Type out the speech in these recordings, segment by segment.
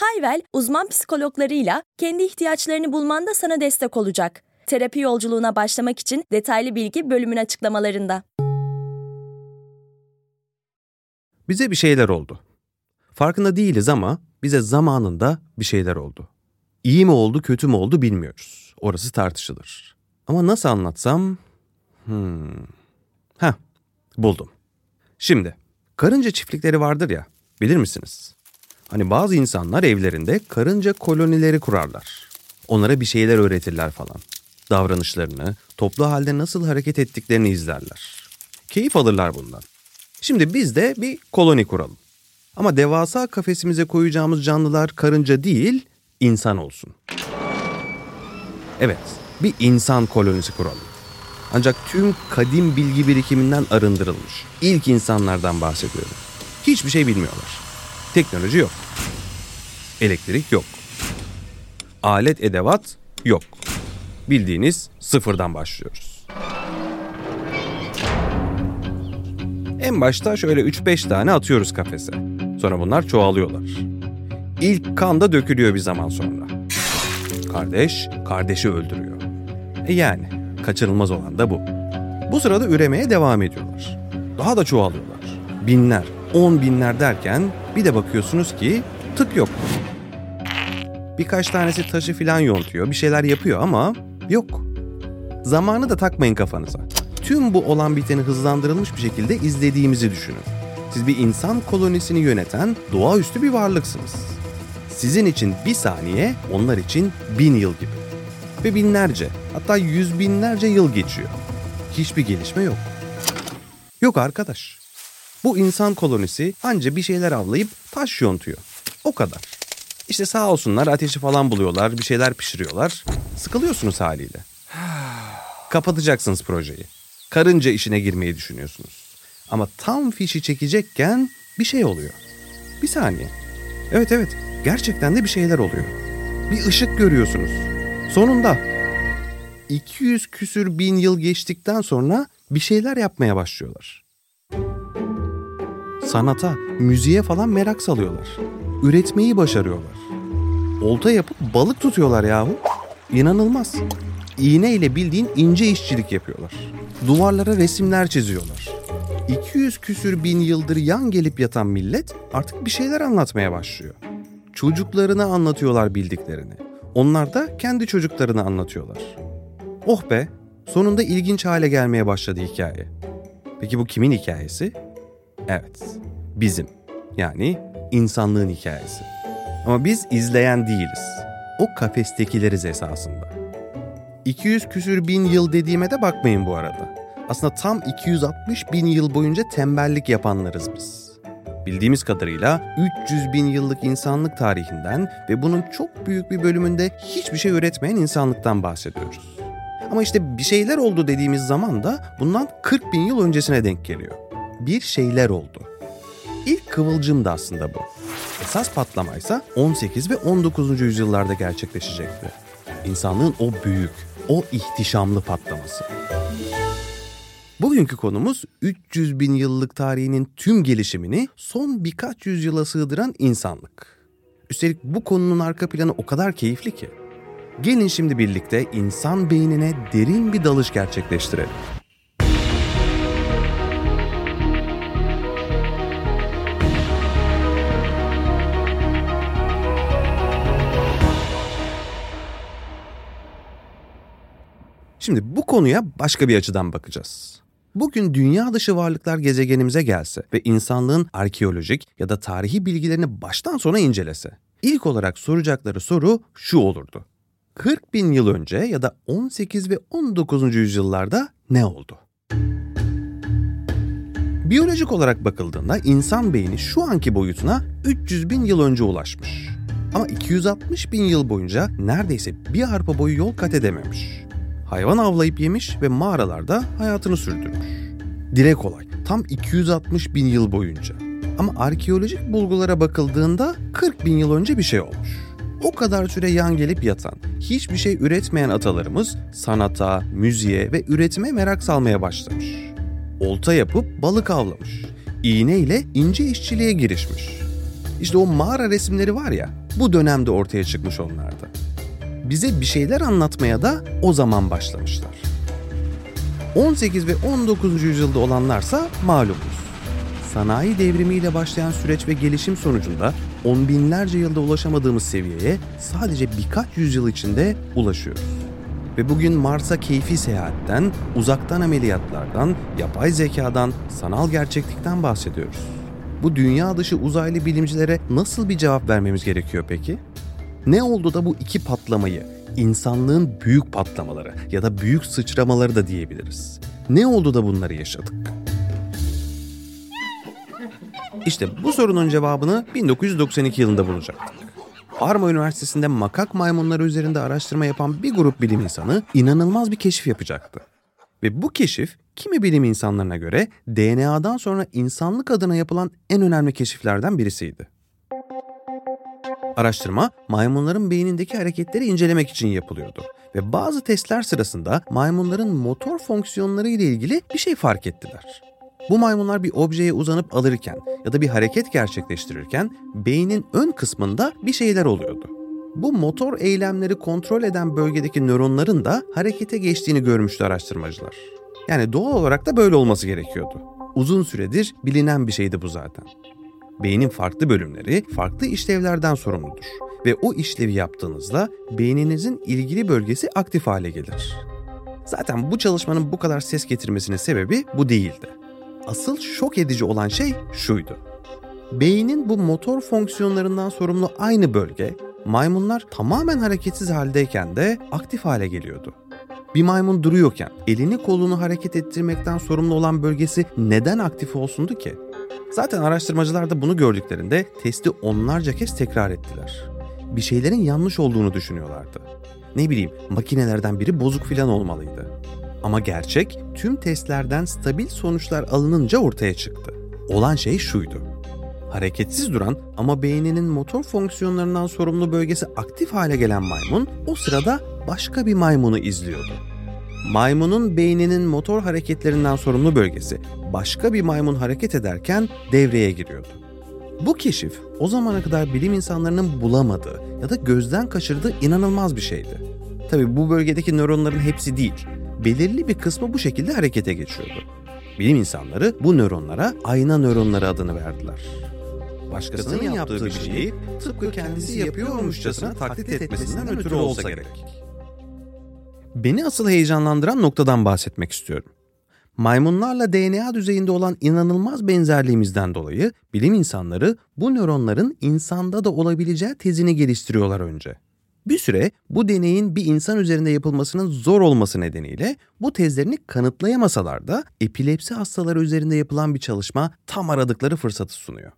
Hayvel, uzman psikologlarıyla kendi ihtiyaçlarını bulmanda sana destek olacak. Terapi yolculuğuna başlamak için detaylı bilgi bölümün açıklamalarında. Bize bir şeyler oldu. Farkında değiliz ama bize zamanında bir şeyler oldu. İyi mi oldu, kötü mü oldu bilmiyoruz. Orası tartışılır. Ama nasıl anlatsam... Hmm. Heh, buldum. Şimdi, karınca çiftlikleri vardır ya, bilir misiniz? Hani bazı insanlar evlerinde karınca kolonileri kurarlar. Onlara bir şeyler öğretirler falan. Davranışlarını, toplu halde nasıl hareket ettiklerini izlerler. Keyif alırlar bundan. Şimdi biz de bir koloni kuralım. Ama devasa kafesimize koyacağımız canlılar karınca değil, insan olsun. Evet, bir insan kolonisi kuralım. Ancak tüm kadim bilgi birikiminden arındırılmış. İlk insanlardan bahsediyorum. Hiçbir şey bilmiyorlar. Teknoloji yok. Elektrik yok. Alet edevat yok. Bildiğiniz sıfırdan başlıyoruz. En başta şöyle 3-5 tane atıyoruz kafese. Sonra bunlar çoğalıyorlar. İlk kan da dökülüyor bir zaman sonra. Kardeş, kardeşi öldürüyor. E yani, kaçırılmaz olan da bu. Bu sırada üremeye devam ediyorlar. Daha da çoğalıyorlar. Binler, on binler derken bir de bakıyorsunuz ki tık yok. Birkaç tanesi taşı filan yontuyor, bir şeyler yapıyor ama yok. Zamanı da takmayın kafanıza. Tüm bu olan biteni hızlandırılmış bir şekilde izlediğimizi düşünün. Siz bir insan kolonisini yöneten doğaüstü bir varlıksınız. Sizin için bir saniye, onlar için bin yıl gibi. Ve binlerce, hatta yüz binlerce yıl geçiyor. Hiçbir gelişme yok. Yok arkadaş. Bu insan kolonisi anca bir şeyler avlayıp taş yontuyor. O kadar. İşte sağ olsunlar ateşi falan buluyorlar, bir şeyler pişiriyorlar. Sıkılıyorsunuz haliyle. Kapatacaksınız projeyi. Karınca işine girmeyi düşünüyorsunuz. Ama tam fişi çekecekken bir şey oluyor. Bir saniye. Evet evet, gerçekten de bir şeyler oluyor. Bir ışık görüyorsunuz. Sonunda 200 küsür bin yıl geçtikten sonra bir şeyler yapmaya başlıyorlar sanata, müziğe falan merak salıyorlar. Üretmeyi başarıyorlar. Olta yapıp balık tutuyorlar yahu. İnanılmaz. İğne ile bildiğin ince işçilik yapıyorlar. Duvarlara resimler çiziyorlar. 200 küsür bin yıldır yan gelip yatan millet artık bir şeyler anlatmaya başlıyor. Çocuklarına anlatıyorlar bildiklerini. Onlar da kendi çocuklarını anlatıyorlar. Oh be, sonunda ilginç hale gelmeye başladı hikaye. Peki bu kimin hikayesi? Evet, bizim. Yani insanlığın hikayesi. Ama biz izleyen değiliz. O kafestekileriz esasında. 200 küsür bin yıl dediğime de bakmayın bu arada. Aslında tam 260 bin yıl boyunca tembellik yapanlarız biz. Bildiğimiz kadarıyla 300 bin yıllık insanlık tarihinden ve bunun çok büyük bir bölümünde hiçbir şey üretmeyen insanlıktan bahsediyoruz. Ama işte bir şeyler oldu dediğimiz zaman da bundan 40 bin yıl öncesine denk geliyor bir şeyler oldu. İlk kıvılcım da aslında bu. Esas patlamaysa 18 ve 19. yüzyıllarda gerçekleşecekti. İnsanlığın o büyük, o ihtişamlı patlaması. Bugünkü konumuz 300 bin yıllık tarihinin tüm gelişimini son birkaç yüzyıla sığdıran insanlık. Üstelik bu konunun arka planı o kadar keyifli ki. Gelin şimdi birlikte insan beynine derin bir dalış gerçekleştirelim. Şimdi bu konuya başka bir açıdan bakacağız. Bugün dünya dışı varlıklar gezegenimize gelse ve insanlığın arkeolojik ya da tarihi bilgilerini baştan sona incelese, ilk olarak soracakları soru şu olurdu. 40 bin yıl önce ya da 18 ve 19. yüzyıllarda ne oldu? Biyolojik olarak bakıldığında insan beyni şu anki boyutuna 300 bin yıl önce ulaşmış. Ama 260 bin yıl boyunca neredeyse bir arpa boyu yol kat edememiş. Hayvan avlayıp yemiş ve mağaralarda hayatını sürdürmüş. Dile kolay, tam 260 bin yıl boyunca. Ama arkeolojik bulgulara bakıldığında 40 bin yıl önce bir şey olmuş. O kadar süre yan gelip yatan, hiçbir şey üretmeyen atalarımız sanata, müziğe ve üretime merak salmaya başlamış. Olta yapıp balık avlamış. İğne ile ince işçiliğe girişmiş. İşte o mağara resimleri var ya, bu dönemde ortaya çıkmış onlarda. Bize bir şeyler anlatmaya da o zaman başlamışlar. 18 ve 19. yüzyılda olanlarsa malumuz. Sanayi devrimiyle başlayan süreç ve gelişim sonucunda on binlerce yılda ulaşamadığımız seviyeye sadece birkaç yüzyıl içinde ulaşıyoruz. Ve bugün Mars'a keyfi seyahatten, uzaktan ameliyatlardan, yapay zekadan, sanal gerçeklikten bahsediyoruz. Bu dünya dışı uzaylı bilimcilere nasıl bir cevap vermemiz gerekiyor peki? Ne oldu da bu iki patlamayı, insanlığın büyük patlamaları ya da büyük sıçramaları da diyebiliriz. Ne oldu da bunları yaşadık? İşte bu sorunun cevabını 1992 yılında bulacaktık. Parma Üniversitesi'nde makak maymunları üzerinde araştırma yapan bir grup bilim insanı inanılmaz bir keşif yapacaktı. Ve bu keşif kimi bilim insanlarına göre DNA'dan sonra insanlık adına yapılan en önemli keşiflerden birisiydi. Araştırma maymunların beynindeki hareketleri incelemek için yapılıyordu ve bazı testler sırasında maymunların motor fonksiyonları ile ilgili bir şey fark ettiler. Bu maymunlar bir objeye uzanıp alırken ya da bir hareket gerçekleştirirken beynin ön kısmında bir şeyler oluyordu. Bu motor eylemleri kontrol eden bölgedeki nöronların da harekete geçtiğini görmüştü araştırmacılar. Yani doğal olarak da böyle olması gerekiyordu. Uzun süredir bilinen bir şeydi bu zaten. Beynin farklı bölümleri farklı işlevlerden sorumludur ve o işlevi yaptığınızda beyninizin ilgili bölgesi aktif hale gelir. Zaten bu çalışmanın bu kadar ses getirmesinin sebebi bu değildi. Asıl şok edici olan şey şuydu. Beynin bu motor fonksiyonlarından sorumlu aynı bölge maymunlar tamamen hareketsiz haldeyken de aktif hale geliyordu. Bir maymun duruyorken elini kolunu hareket ettirmekten sorumlu olan bölgesi neden aktif olsundu ki? Zaten araştırmacılar da bunu gördüklerinde testi onlarca kez tekrar ettiler. Bir şeylerin yanlış olduğunu düşünüyorlardı. Ne bileyim makinelerden biri bozuk filan olmalıydı. Ama gerçek tüm testlerden stabil sonuçlar alınınca ortaya çıktı. Olan şey şuydu. Hareketsiz duran ama beyninin motor fonksiyonlarından sorumlu bölgesi aktif hale gelen maymun o sırada başka bir maymunu izliyordu. Maymunun beyninin motor hareketlerinden sorumlu bölgesi başka bir maymun hareket ederken devreye giriyordu. Bu keşif o zamana kadar bilim insanlarının bulamadığı ya da gözden kaçırdığı inanılmaz bir şeydi. Tabi bu bölgedeki nöronların hepsi değil belirli bir kısmı bu şekilde harekete geçiyordu. Bilim insanları bu nöronlara ayna nöronları adını verdiler. Başkasının yaptığı bir şeyi tıpkı kendisi yapıyormuşçasına taklit etmesinden ötürü olsa gerek. Beni asıl heyecanlandıran noktadan bahsetmek istiyorum. Maymunlarla DNA düzeyinde olan inanılmaz benzerliğimizden dolayı bilim insanları bu nöronların insanda da olabileceği tezini geliştiriyorlar önce. Bir süre bu deneyin bir insan üzerinde yapılmasının zor olması nedeniyle bu tezlerini kanıtlayamasalar da epilepsi hastaları üzerinde yapılan bir çalışma tam aradıkları fırsatı sunuyor.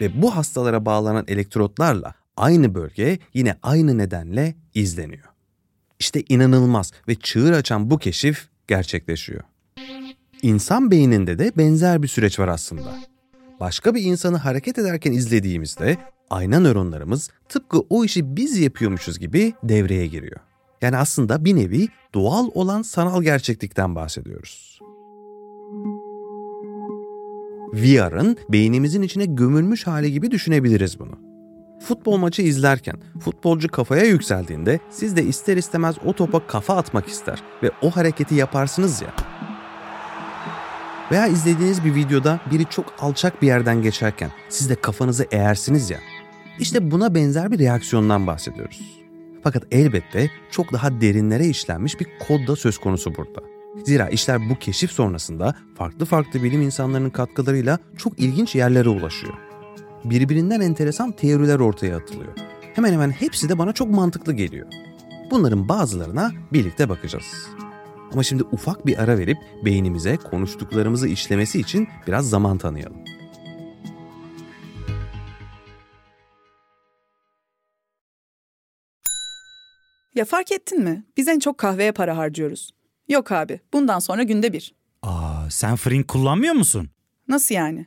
Ve bu hastalara bağlanan elektrotlarla aynı bölge yine aynı nedenle izleniyor. İşte inanılmaz ve çığır açan bu keşif gerçekleşiyor. İnsan beyninde de benzer bir süreç var aslında. Başka bir insanı hareket ederken izlediğimizde ayna nöronlarımız tıpkı o işi biz yapıyormuşuz gibi devreye giriyor. Yani aslında bir nevi doğal olan sanal gerçeklikten bahsediyoruz. VR'ın beynimizin içine gömülmüş hali gibi düşünebiliriz bunu. Futbol maçı izlerken futbolcu kafaya yükseldiğinde siz de ister istemez o topa kafa atmak ister ve o hareketi yaparsınız ya. Veya izlediğiniz bir videoda biri çok alçak bir yerden geçerken siz de kafanızı eğersiniz ya. İşte buna benzer bir reaksiyondan bahsediyoruz. Fakat elbette çok daha derinlere işlenmiş bir kod da söz konusu burada. Zira işler bu keşif sonrasında farklı farklı bilim insanlarının katkılarıyla çok ilginç yerlere ulaşıyor. Birbirinden enteresan teoriler ortaya atılıyor. Hemen hemen hepsi de bana çok mantıklı geliyor. Bunların bazılarına birlikte bakacağız. Ama şimdi ufak bir ara verip beynimize konuştuklarımızı işlemesi için biraz zaman tanıyalım. Ya fark ettin mi? Biz en çok kahveye para harcıyoruz. Yok abi, bundan sonra günde bir. Aa, sen Frink kullanmıyor musun? Nasıl yani?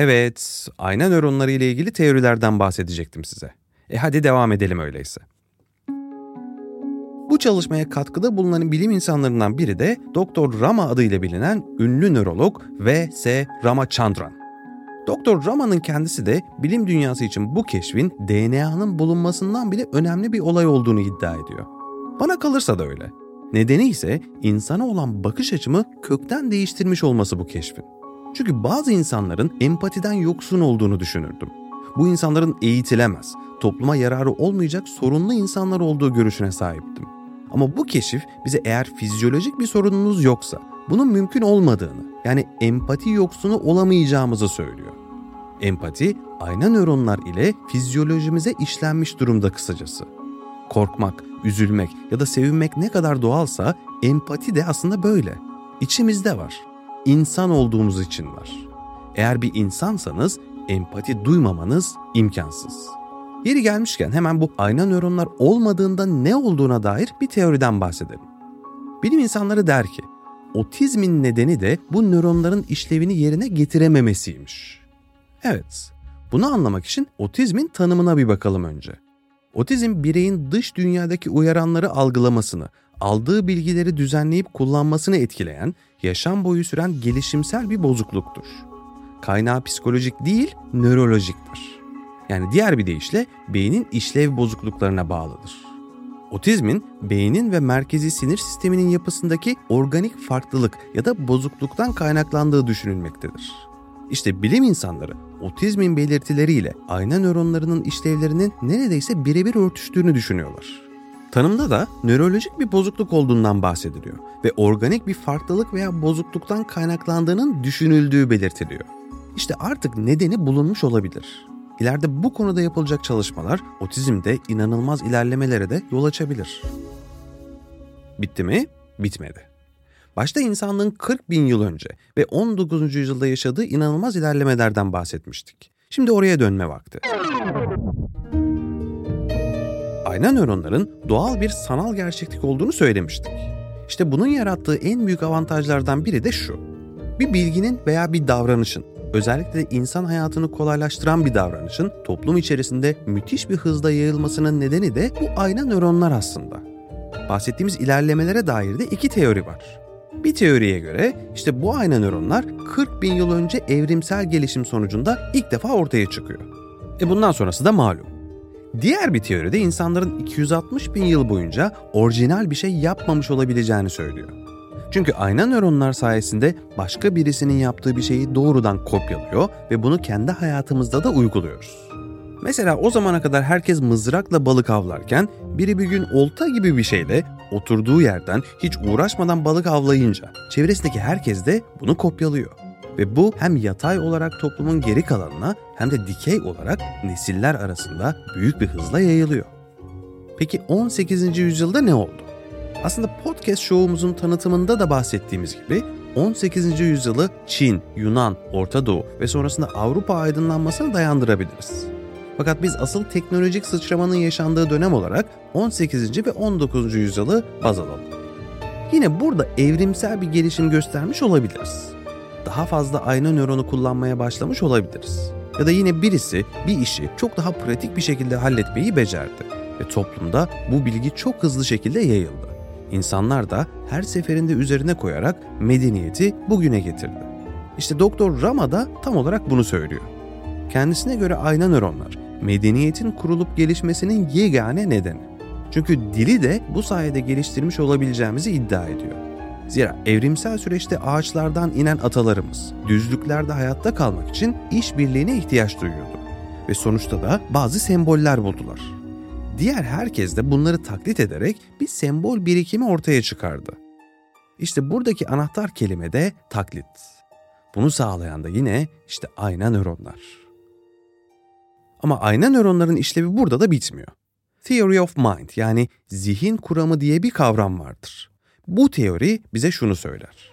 Evet, ayna nöronları ile ilgili teorilerden bahsedecektim size. E hadi devam edelim öyleyse. Bu çalışmaya katkıda bulunan bilim insanlarından biri de Dr. Rama adıyla bilinen ünlü nörolog V.S. Ramachandran. Dr. Rama'nın kendisi de bilim dünyası için bu keşfin DNA'nın bulunmasından bile önemli bir olay olduğunu iddia ediyor. Bana kalırsa da öyle. Nedeni ise insana olan bakış açımı kökten değiştirmiş olması bu keşfin. Çünkü bazı insanların empatiden yoksun olduğunu düşünürdüm. Bu insanların eğitilemez, topluma yararı olmayacak sorunlu insanlar olduğu görüşüne sahiptim. Ama bu keşif bize eğer fizyolojik bir sorununuz yoksa bunun mümkün olmadığını yani empati yoksunu olamayacağımızı söylüyor. Empati ayna nöronlar ile fizyolojimize işlenmiş durumda kısacası. Korkmak, üzülmek ya da sevinmek ne kadar doğalsa empati de aslında böyle. İçimizde var. İnsan olduğumuz için var. Eğer bir insansanız empati duymamanız imkansız. Yeri gelmişken hemen bu ayna nöronlar olmadığında ne olduğuna dair bir teoriden bahsedelim. Bilim insanları der ki, otizmin nedeni de bu nöronların işlevini yerine getirememesiymiş. Evet, bunu anlamak için otizmin tanımına bir bakalım önce. Otizm bireyin dış dünyadaki uyaranları algılamasını, aldığı bilgileri düzenleyip kullanmasını etkileyen, yaşam boyu süren gelişimsel bir bozukluktur. Kaynağı psikolojik değil, nörolojiktir. Yani diğer bir deyişle beynin işlev bozukluklarına bağlıdır. Otizmin beynin ve merkezi sinir sisteminin yapısındaki organik farklılık ya da bozukluktan kaynaklandığı düşünülmektedir. İşte bilim insanları otizmin belirtileriyle ayna nöronlarının işlevlerinin neredeyse birebir örtüştüğünü düşünüyorlar. Tanımda da nörolojik bir bozukluk olduğundan bahsediliyor ve organik bir farklılık veya bozukluktan kaynaklandığının düşünüldüğü belirtiliyor. İşte artık nedeni bulunmuş olabilir. İleride bu konuda yapılacak çalışmalar otizmde inanılmaz ilerlemelere de yol açabilir. Bitti mi? Bitmedi. Başta insanlığın 40 bin yıl önce ve 19. yüzyılda yaşadığı inanılmaz ilerlemelerden bahsetmiştik. Şimdi oraya dönme vakti. Ayna nöronların doğal bir sanal gerçeklik olduğunu söylemiştik. İşte bunun yarattığı en büyük avantajlardan biri de şu. Bir bilginin veya bir davranışın, özellikle de insan hayatını kolaylaştıran bir davranışın toplum içerisinde müthiş bir hızla yayılmasının nedeni de bu ayna nöronlar aslında. Bahsettiğimiz ilerlemelere dair de iki teori var. Bir teoriye göre işte bu ayna nöronlar 40 bin yıl önce evrimsel gelişim sonucunda ilk defa ortaya çıkıyor. E bundan sonrası da malum. Diğer bir teoride insanların 260 bin yıl boyunca orijinal bir şey yapmamış olabileceğini söylüyor. Çünkü ayna nöronlar sayesinde başka birisinin yaptığı bir şeyi doğrudan kopyalıyor ve bunu kendi hayatımızda da uyguluyoruz. Mesela o zamana kadar herkes mızrakla balık avlarken biri bir gün olta gibi bir şeyle oturduğu yerden hiç uğraşmadan balık avlayınca çevresindeki herkes de bunu kopyalıyor. Ve bu hem yatay olarak toplumun geri kalanına hem de dikey olarak nesiller arasında büyük bir hızla yayılıyor. Peki 18. yüzyılda ne oldu? Aslında podcast şovumuzun tanıtımında da bahsettiğimiz gibi 18. yüzyılı Çin, Yunan, Orta Doğu ve sonrasında Avrupa aydınlanmasına dayandırabiliriz. Fakat biz asıl teknolojik sıçramanın yaşandığı dönem olarak 18. ve 19. yüzyılı baz alalım. Yine burada evrimsel bir gelişim göstermiş olabiliriz. Daha fazla ayna nöronu kullanmaya başlamış olabiliriz. Ya da yine birisi bir işi çok daha pratik bir şekilde halletmeyi becerdi ve toplumda bu bilgi çok hızlı şekilde yayıldı. İnsanlar da her seferinde üzerine koyarak medeniyeti bugüne getirdi. İşte Doktor Rama da tam olarak bunu söylüyor. kendisine göre ayna nöronlar medeniyetin kurulup gelişmesinin yegane nedeni. Çünkü dili de bu sayede geliştirmiş olabileceğimizi iddia ediyor. Zira evrimsel süreçte ağaçlardan inen atalarımız düzlüklerde hayatta kalmak için işbirliğine ihtiyaç duyuyordu. Ve sonuçta da bazı semboller buldular. Diğer herkes de bunları taklit ederek bir sembol birikimi ortaya çıkardı. İşte buradaki anahtar kelime de taklit. Bunu sağlayan da yine işte ayna nöronlar. Ama ayna nöronların işlevi burada da bitmiyor. Theory of Mind yani zihin kuramı diye bir kavram vardır. Bu teori bize şunu söyler.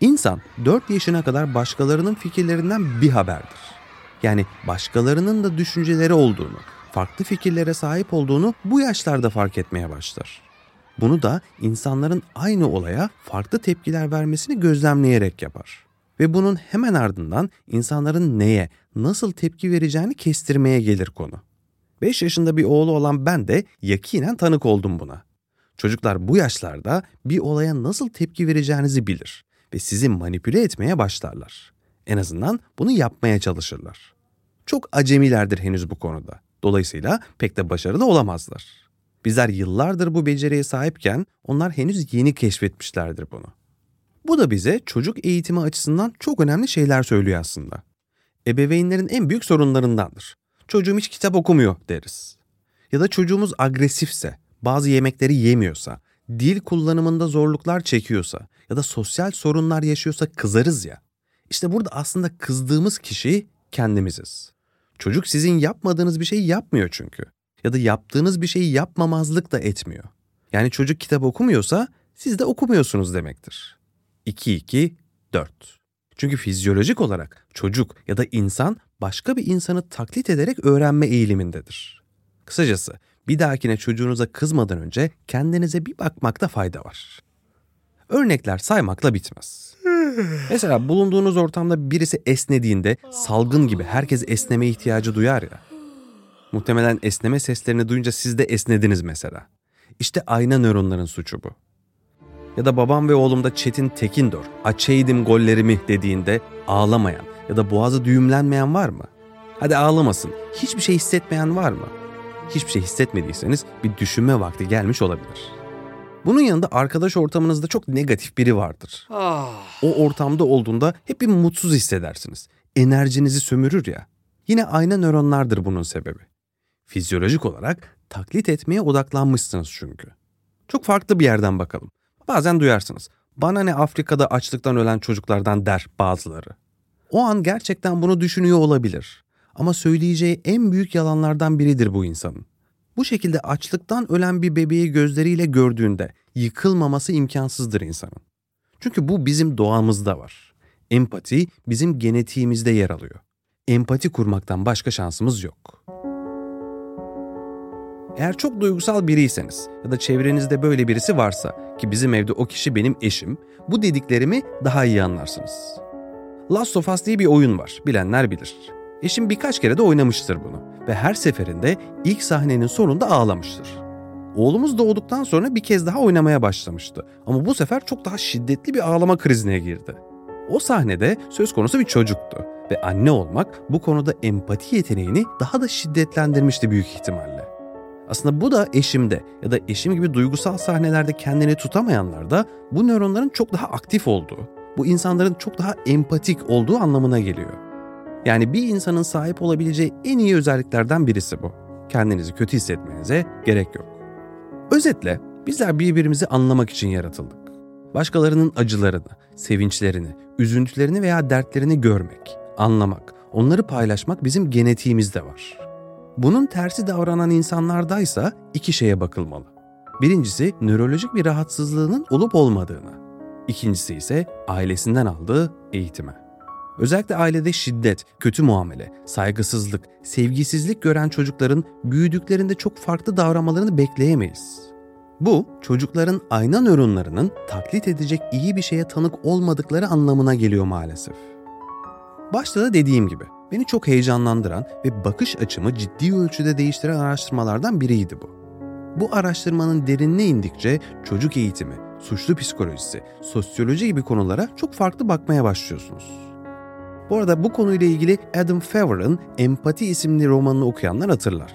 İnsan 4 yaşına kadar başkalarının fikirlerinden bir haberdir. Yani başkalarının da düşünceleri olduğunu, farklı fikirlere sahip olduğunu bu yaşlarda fark etmeye başlar. Bunu da insanların aynı olaya farklı tepkiler vermesini gözlemleyerek yapar. Ve bunun hemen ardından insanların neye, nasıl tepki vereceğini kestirmeye gelir konu. 5 yaşında bir oğlu olan ben de yakinen tanık oldum buna. Çocuklar bu yaşlarda bir olaya nasıl tepki vereceğinizi bilir ve sizi manipüle etmeye başlarlar. En azından bunu yapmaya çalışırlar. Çok acemilerdir henüz bu konuda. Dolayısıyla pek de başarılı olamazlar. Bizler yıllardır bu beceriye sahipken onlar henüz yeni keşfetmişlerdir bunu. Bu da bize çocuk eğitimi açısından çok önemli şeyler söylüyor aslında. Ebeveynlerin en büyük sorunlarındandır. Çocuğum hiç kitap okumuyor deriz. Ya da çocuğumuz agresifse, bazı yemekleri yemiyorsa, dil kullanımında zorluklar çekiyorsa ya da sosyal sorunlar yaşıyorsa kızarız ya. İşte burada aslında kızdığımız kişi kendimiziz. Çocuk sizin yapmadığınız bir şeyi yapmıyor çünkü. Ya da yaptığınız bir şeyi yapmamazlık da etmiyor. Yani çocuk kitap okumuyorsa siz de okumuyorsunuz demektir. 2 2 4. Çünkü fizyolojik olarak çocuk ya da insan başka bir insanı taklit ederek öğrenme eğilimindedir. Kısacası bir dahakine çocuğunuza kızmadan önce kendinize bir bakmakta fayda var. Örnekler saymakla bitmez. Mesela bulunduğunuz ortamda birisi esnediğinde salgın gibi herkes esneme ihtiyacı duyar ya. Muhtemelen esneme seslerini duyunca siz de esnediniz mesela. İşte ayna nöronların suçu bu. Ya da babam ve oğlumda Çetin Tekindor, açaydım gollerimi dediğinde ağlamayan ya da boğazı düğümlenmeyen var mı? Hadi ağlamasın. Hiçbir şey hissetmeyen var mı? Hiçbir şey hissetmediyseniz bir düşünme vakti gelmiş olabilir. Bunun yanında arkadaş ortamınızda çok negatif biri vardır. O ortamda olduğunda hep bir mutsuz hissedersiniz. Enerjinizi sömürür ya. Yine ayna nöronlardır bunun sebebi. Fizyolojik olarak taklit etmeye odaklanmışsınız çünkü. Çok farklı bir yerden bakalım. Bazen duyarsınız. Bana ne Afrika'da açlıktan ölen çocuklardan der bazıları. O an gerçekten bunu düşünüyor olabilir. Ama söyleyeceği en büyük yalanlardan biridir bu insanın. Bu şekilde açlıktan ölen bir bebeği gözleriyle gördüğünde yıkılmaması imkansızdır insanın. Çünkü bu bizim doğamızda var. Empati bizim genetiğimizde yer alıyor. Empati kurmaktan başka şansımız yok. Eğer çok duygusal biriyseniz ya da çevrenizde böyle birisi varsa ki bizim evde o kişi benim eşim, bu dediklerimi daha iyi anlarsınız. Last of Us diye bir oyun var, bilenler bilir. Eşim birkaç kere de oynamıştır bunu ve her seferinde ilk sahnenin sonunda ağlamıştır. Oğlumuz doğduktan sonra bir kez daha oynamaya başlamıştı ama bu sefer çok daha şiddetli bir ağlama krizine girdi. O sahnede söz konusu bir çocuktu ve anne olmak bu konuda empati yeteneğini daha da şiddetlendirmişti büyük ihtimalle. Aslında bu da eşimde ya da eşim gibi duygusal sahnelerde kendini tutamayanlarda bu nöronların çok daha aktif olduğu, bu insanların çok daha empatik olduğu anlamına geliyor. Yani bir insanın sahip olabileceği en iyi özelliklerden birisi bu. Kendinizi kötü hissetmenize gerek yok. Özetle bizler birbirimizi anlamak için yaratıldık. Başkalarının acılarını, sevinçlerini, üzüntülerini veya dertlerini görmek, anlamak, onları paylaşmak bizim genetiğimizde var. Bunun tersi davranan insanlardaysa iki şeye bakılmalı. Birincisi nörolojik bir rahatsızlığının olup olmadığına. İkincisi ise ailesinden aldığı eğitime. Özellikle ailede şiddet, kötü muamele, saygısızlık, sevgisizlik gören çocukların büyüdüklerinde çok farklı davranmalarını bekleyemeyiz. Bu, çocukların ayna nöronlarının taklit edecek iyi bir şeye tanık olmadıkları anlamına geliyor maalesef. Başta da dediğim gibi, beni çok heyecanlandıran ve bakış açımı ciddi ölçüde değiştiren araştırmalardan biriydi bu. Bu araştırmanın derinine indikçe çocuk eğitimi, suçlu psikolojisi, sosyoloji gibi konulara çok farklı bakmaya başlıyorsunuz. Bu arada bu konuyla ilgili Adam Favor'ın Empati isimli romanını okuyanlar hatırlar.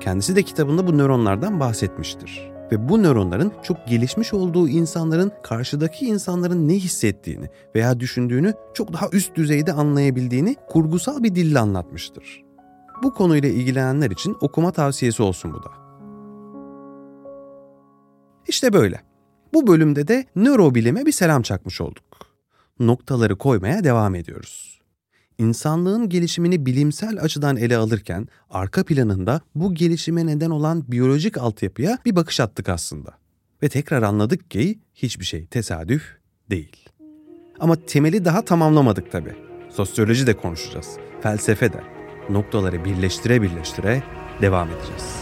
Kendisi de kitabında bu nöronlardan bahsetmiştir. Ve bu nöronların çok gelişmiş olduğu insanların karşıdaki insanların ne hissettiğini veya düşündüğünü çok daha üst düzeyde anlayabildiğini kurgusal bir dille anlatmıştır. Bu konuyla ilgilenenler için okuma tavsiyesi olsun bu da. İşte böyle. Bu bölümde de nörobilime bir selam çakmış olduk. Noktaları koymaya devam ediyoruz. İnsanlığın gelişimini bilimsel açıdan ele alırken arka planında bu gelişime neden olan biyolojik altyapıya bir bakış attık aslında. Ve tekrar anladık ki hiçbir şey tesadüf değil. Ama temeli daha tamamlamadık tabii. Sosyoloji de konuşacağız, felsefe de. Noktaları birleştire birleştire devam edeceğiz.